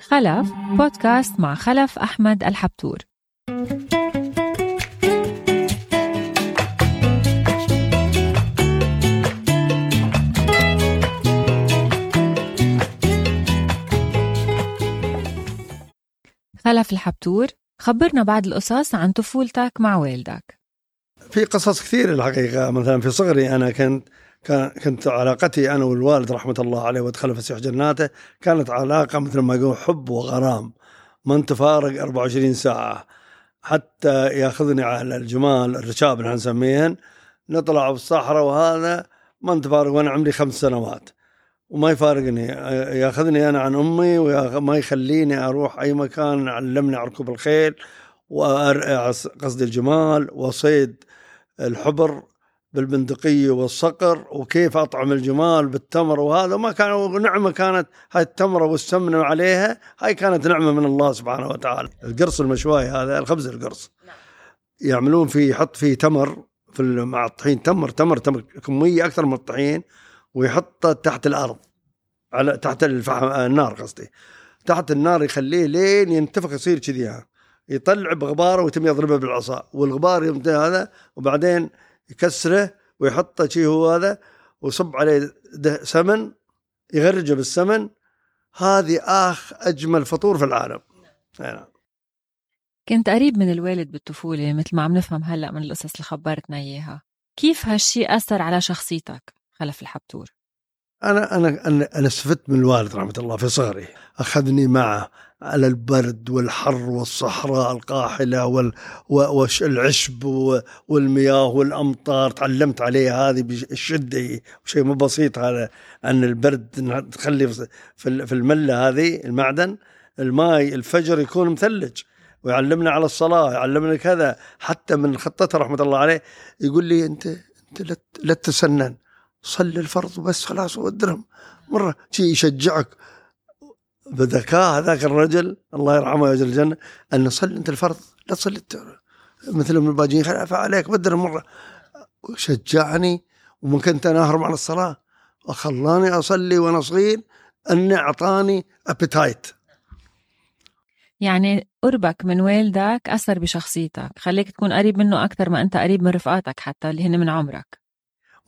خلف بودكاست مع خلف أحمد الحبتور. خلف الحبتور خبرنا بعض القصص عن طفولتك مع والدك. في قصص كثير الحقيقة. مثلا في صغري أنا كنت كنت علاقتي أنا والوالد رحمة الله عليه وادخله فسيح جناته كانت علاقة مثل ما يقول حب وغرام. ما نتفارق 24 ساعة. حتى يأخذني على الجمال الرشاب اللي نسميهن نطلع بالصحراء وهذا ما نتفارق وأنا عمري خمس سنوات. وما يفارقني. يأخذني أنا عن أمي وما يخليني أروح أي مكان علمني ركوب الخيل وقصد الجمال وصيد الحبر. بالبندقية والصقر وكيف أطعم الجمال بالتمر وهذا ما كان نعمة كانت هاي التمرة والسمنة عليها هاي كانت نعمة من الله سبحانه وتعالى. القرص المشواي هذا الخبز القرص. يعملون فيه يحط فيه تمر في مع الطحين تمر تمر تمر كمية أكثر من الطحين ويحطه تحت الأرض على تحت الفحم النار قصدي. تحت النار يخليه لين ينتفخ يصير كذي يطلع بغباره ويتم يضربه بالعصا والغبار يمتى هذا وبعدين يكسره ويحطه شي هو هذا ويصب عليه سمن يغرجه بالسمن. هذه آخ أجمل فطور في العالم. نعم. كنت قريب من الوالد بالطفولة مثل ما عم نفهم هلأ من القصص اللي خبرتنا إياها. كيف هالشي أثر على شخصيتك خلف الحبتور؟ أنا أنا أنا, استفدت من الوالد رحمة الله في صغري. أخذني معه على البرد والحر والصحراء القاحلة والعشب والمياه والأمطار. تعلمت عليه هذه بالشدة شيء مو بسيط هذا أن البرد تخلي في الملة هذه المعدن الماء الفجر يكون مثلج. ويعلمنا على الصلاة يعلمنا كذا. حتى من خطته رحمة الله عليه يقول لي أنت أنت لا تتسنن. صلي الفرض بس خلاص والدرهم مرة شيء يشجعك. بذكاء هذاك الرجل الله يرحمه ويجزل الجنة أن صلي أنت الفرض لا تصلي مثل من الباجين خلاف عليك بدر مرة. وشجعني ومن كنت أنا أهرب عن الصلاة. وخلاني أصلي وأنا صغير أني أعطاني appetite يعني قربك من والدك أثر بشخصيتك خليك تكون قريب منه أكثر ما أنت قريب من رفقاتك حتى اللي هن من عمرك.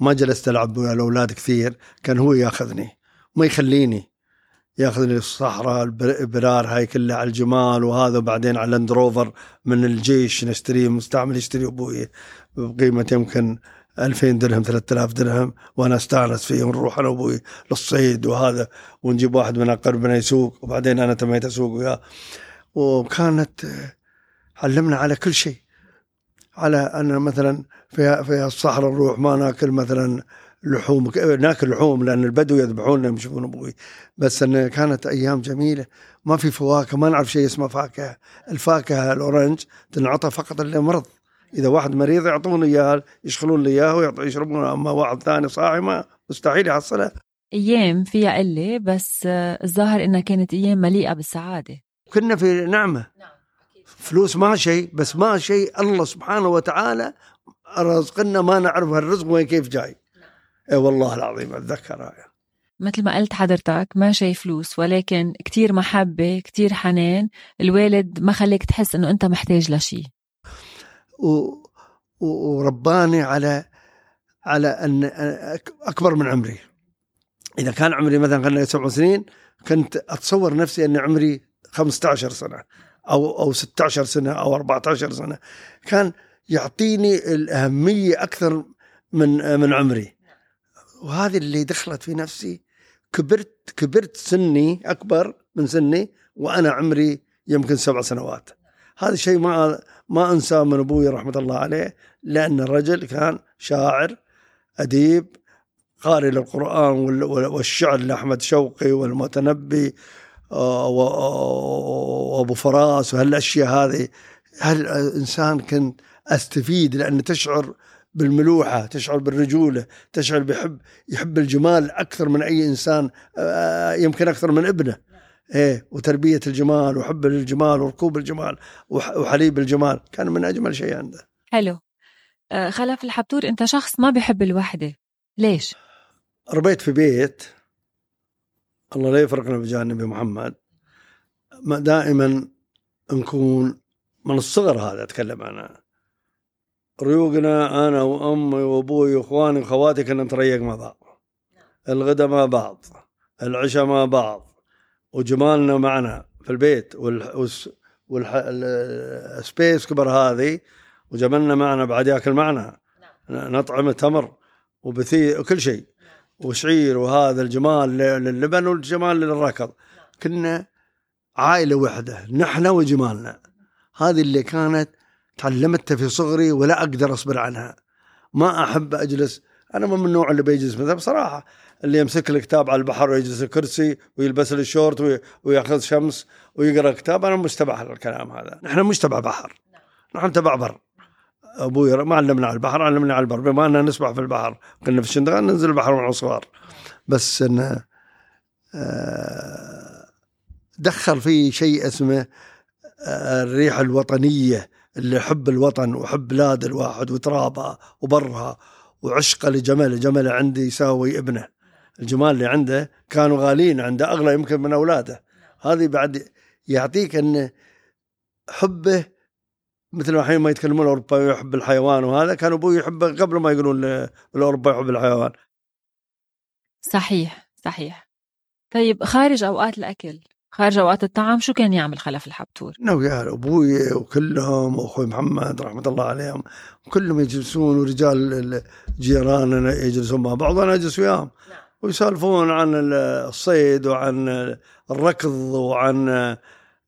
ما جلست ألعب ويا الاولاد كثير كان هو ياخذني ما يخليني ياخذني الصحراء البرار هاي كلها على الجمال وهذا وبعدين على لاند روفر من الجيش نشتريه مستعمل يشتري أبوي بقيمة يمكن 2000 درهم 3000 درهم وأنا أستأنس فيه ونروح أنا وأبوي للصيد وهذا ونجيب واحد من اقربنا يسوق وبعدين أنا تميت أسوق وياه. وكانت علمنا على كل شيء. على أن مثلا في في الصحراء نروح ما ناكل مثلا لحوم ناكل لحوم لأن البدو يذبحون لهم يشوفون أبوي. بس إن كانت أيام جميلة ما في فواكه ما نعرف شيء اسمه فاكهة. الفاكهة الاورنج تنعطى فقط للمرض. إذا واحد مريض يعطونه إياه يشخلون له إياه ويشربونه أما واحد ثاني صاحي ما مستحيل يحصله. أيام فيها قلة بس الظاهر إنها كانت أيام مليئة بالسعادة. كنا في نعمة. نعم. فلوس ما شيء بس ما شيء الله سبحانه وتعالى رزقنا ما نعرف هالرزق وين كيف جاي. اي والله العظيم أتذكرها مثل ما قلت حضرتك ما شيء فلوس ولكن كتير محبة كتير حنان. الوالد ما خليك تحس إنه أنت محتاج لشيء. و... ورباني على على أن أكبر من عمري. إذا كان عمري مثلا خلينا سبع سنين كنت أتصور نفسي أن عمري 15 سنة. أو أو 16 سنة أو 14 سنة كان يعطيني الأهمية أكثر من من عمري. وهذه اللي دخلت في نفسي كبرت كبرت سني أكبر من سني وأنا عمري يمكن سبع سنوات. هذا الشيء ما ما أنساه من أبوي رحمة الله عليه لأن الرجل كان شاعر أديب قارئ للقرآن والشعر لأحمد شوقي والمتنبي وابو فراس وهالأشياء هذه. هل الإنسان كنت أستفيد لأن تشعر بالملوحة تشعر بالرجولة تشعر بيحب يحب الجمال أكثر من أي إنسان آه، يمكن أكثر من ابنه. إيه وتربية الجمال وحب الجمال وركوب الجمال وحليب الجمال. كان من أجمل شيء عنده. حلو. آه، خلف الحبتور أنت شخص ما بيحب الوحدة. ليش؟ ربيت في بيت. الله لا يفرقنا بجانب محمد. دائما نكون من الصغر هذا أتكلم أنا. ريوقنا أنا وأمي وأبوي وإخواني وأخواتي كنا نتريق مع بعض. الغداء مع بعض. العشاء مع بعض. وجمالنا معنا في البيت والسبيس كبر هذه. وجملنا معنا بعد ياكل معنا. نطعم تمر وبثي وكل شيء. وشعير وهذا الجمال للبن والجمال للركض. كنا عائلة واحدة نحن وجمالنا. هذه اللي كانت تعلمتها في صغري ولا أقدر أصبر عنها. ما أحب أجلس أنا من النوع اللي بيجلس مثلا بصراحة اللي يمسك الكتاب على البحر ويجلس الكرسي ويلبس الشورت ويأخذ شمس ويقرأ كتاب أنا مستبع الكلام هذا. نحن مش تبع بحر. نحن تبع بر. أبوي ما علمنا على البحر علمنا على البر بما أننا نسبح في البحر. كنا في الشندقان ننزل البحر مع صغار. بس انه آه، دخل فيه شيء اسمه آه، الريحه الوطنية اللي حب الوطن وحب بلاد الواحد وترابها وبرها وعشقه لجمال جمل عندي يساوي ابنه. الجمال اللي عنده كانوا غاليين عنده أغلى يمكن من أولاده. هذه بعد يعطيك إن حبه مثل الحين ما يتكلمون الاوروبي يحب الحيوان وهذا كان أبوي يحبه قبل ما يقولون الاوروبي يحب الحيوان صحيح صحيح طيب خارج أوقات الأكل خارج أوقات الطعام شو كان يعمل خلف الحبتور؟ إنه يا أبوي وكلهم وأخوي محمد رحمة الله عليهم كلهم يجلسون ورجال جيراننا يجلسون مع بعض وأنا أجلس وياهم نعم. ويسالفون عن الصيد وعن الركض وعن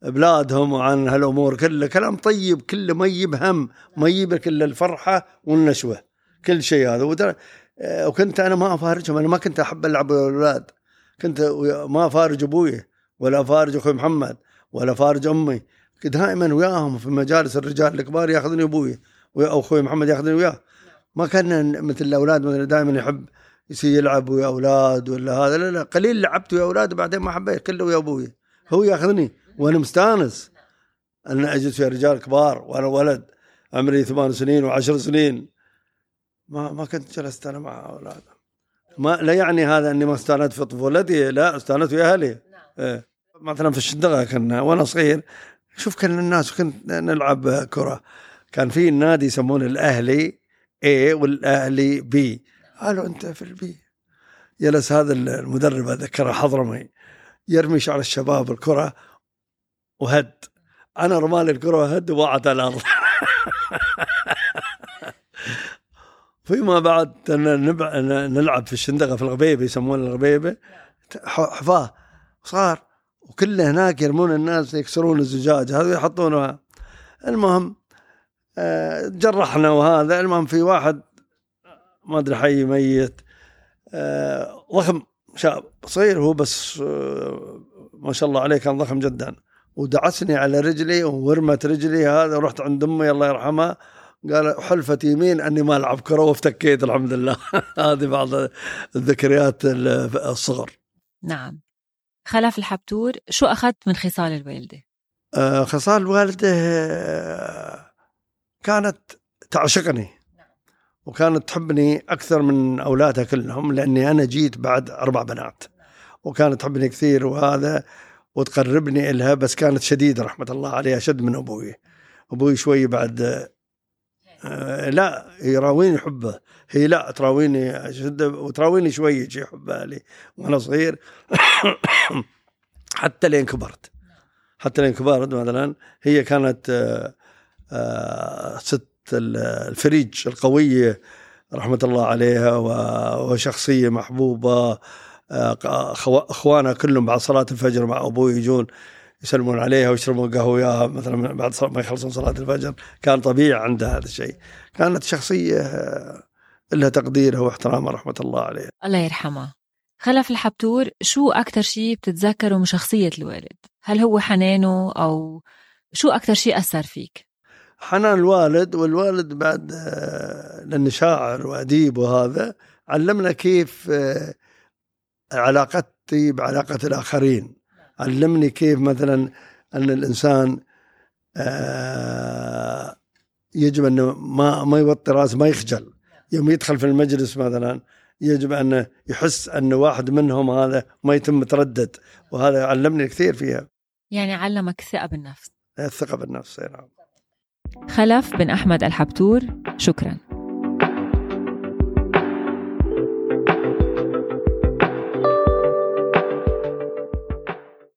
بلادهم وعن هالأمور. كلها كلام طيب كله ما يجيب هم ما يجيب كل الفرحة والنشوة. كل شيء هذا. وكنت أنا ما أفارجهم. أنا ما كنت أحب ألعب الأولاد. كنت ما أفارج أبوي ولا أفارج أخوي محمد ولا أفارج أمي. كنت دائما وياهم في مجالس الرجال الكبار يأخذني أبوي أو أخوي محمد يأخذني وياه. ما كان مثل الأولاد مثلا دائما يحب يصير يلعب ويا أولاد ولا هذا. لا لا قليل لعبت ويا أولاد وبعدين ما حبيت كله ويا أبوي. هو يأخذني. وأنا مستانس أن أجلس ويا رجال كبار وأنا ولد عمري ثمان سنين وعشر سنين. ما ما كنت جلست أنا مع أولاد ما لا يعني هذا أني ما استانست في طفولتي لا استانست ويا أهلي. إيه. مثلا في الشندغة كنا وأنا صغير شوف كان الناس كنت نلعب كرة. كان في النادي يسمونه الأهلي اي والأهلي B قالوا أنت في ال B جلس هذا المدرب اذكره حضرمي يرمي شعر الشباب الكرة وهد. أنا رمال الكرة وهد ووقعت على الأرض. فيما بعد نلعب في الشندقة في الغبيبة يسمونه الغبيبة. حفاة صار وكله هناك يرمون الناس يكسرون الزجاج. هذا يحطونها. المهم آه، جرحنا وهذا. المهم في واحد ما أدري حي ميت. آه، ضخم شاب صغير هو بس آه، ما شاء الله عليه كان ضخم جدا. ودعسني على رجلي ورمت رجلي. هذا ورحت عند أمي الله يرحمها. قال حلفت يمين أني ما ألعب كرة وافتكيت الحمد لله. هذه بعض الذكريات الصغر. نعم. خلف الحبتور شو أخذت من خصال الوالدة؟ آه خصال الوالدة آه، كانت تعشقني. وكانت تحبني أكثر من أولادها كلهم لأني أنا جيت بعد أربع بنات. وكانت تحبني كثير وهذا وتقربني إلها بس كانت شديدة رحمة الله عليها شد من أبوي. أبوي شوي بعد آه لا يراويني حبه. هي لا تراويني شد وتراويني شوي شي حبها لي وأنا صغير. حتى لين كبرت. حتى لين كبرت مثلا هي كانت آه آه ست الفريج القوية رحمة الله عليها وشخصية محبوبة اخوانها كلهم بعد صلاة الفجر مع أبوي يجون يسلمون عليها ويشربون قهوة وياها مثلا بعد ما يخلصون صلاة الفجر. كان طبيعي عندها هذا الشيء. كانت شخصية لها تقديرها واحترامها رحمة الله عليها الله يرحمها خلف الحبتور شو أكثر شيء بتتذكره من شخصية الوالد؟ هل هو حنانه أو شو أكثر شيء أثر فيك؟ حنان الوالد والوالد بعد لأنه شاعر وأديب وهذا علمنا كيف آه، علاقتي بعلاقة الآخرين. علمني كيف مثلا أن الإنسان آه، يجب أنه ما ما يوطي رأسه ما يخجل. يوم يدخل في المجلس مثلا يجب أنه يحس أن واحد منهم هذا ما يتم تردد. وهذا علمني كثير فيها. يعني علمك الثقة بالنفس. الثقه بالنفس نعم. خلف بن أحمد الحبتور شكراً.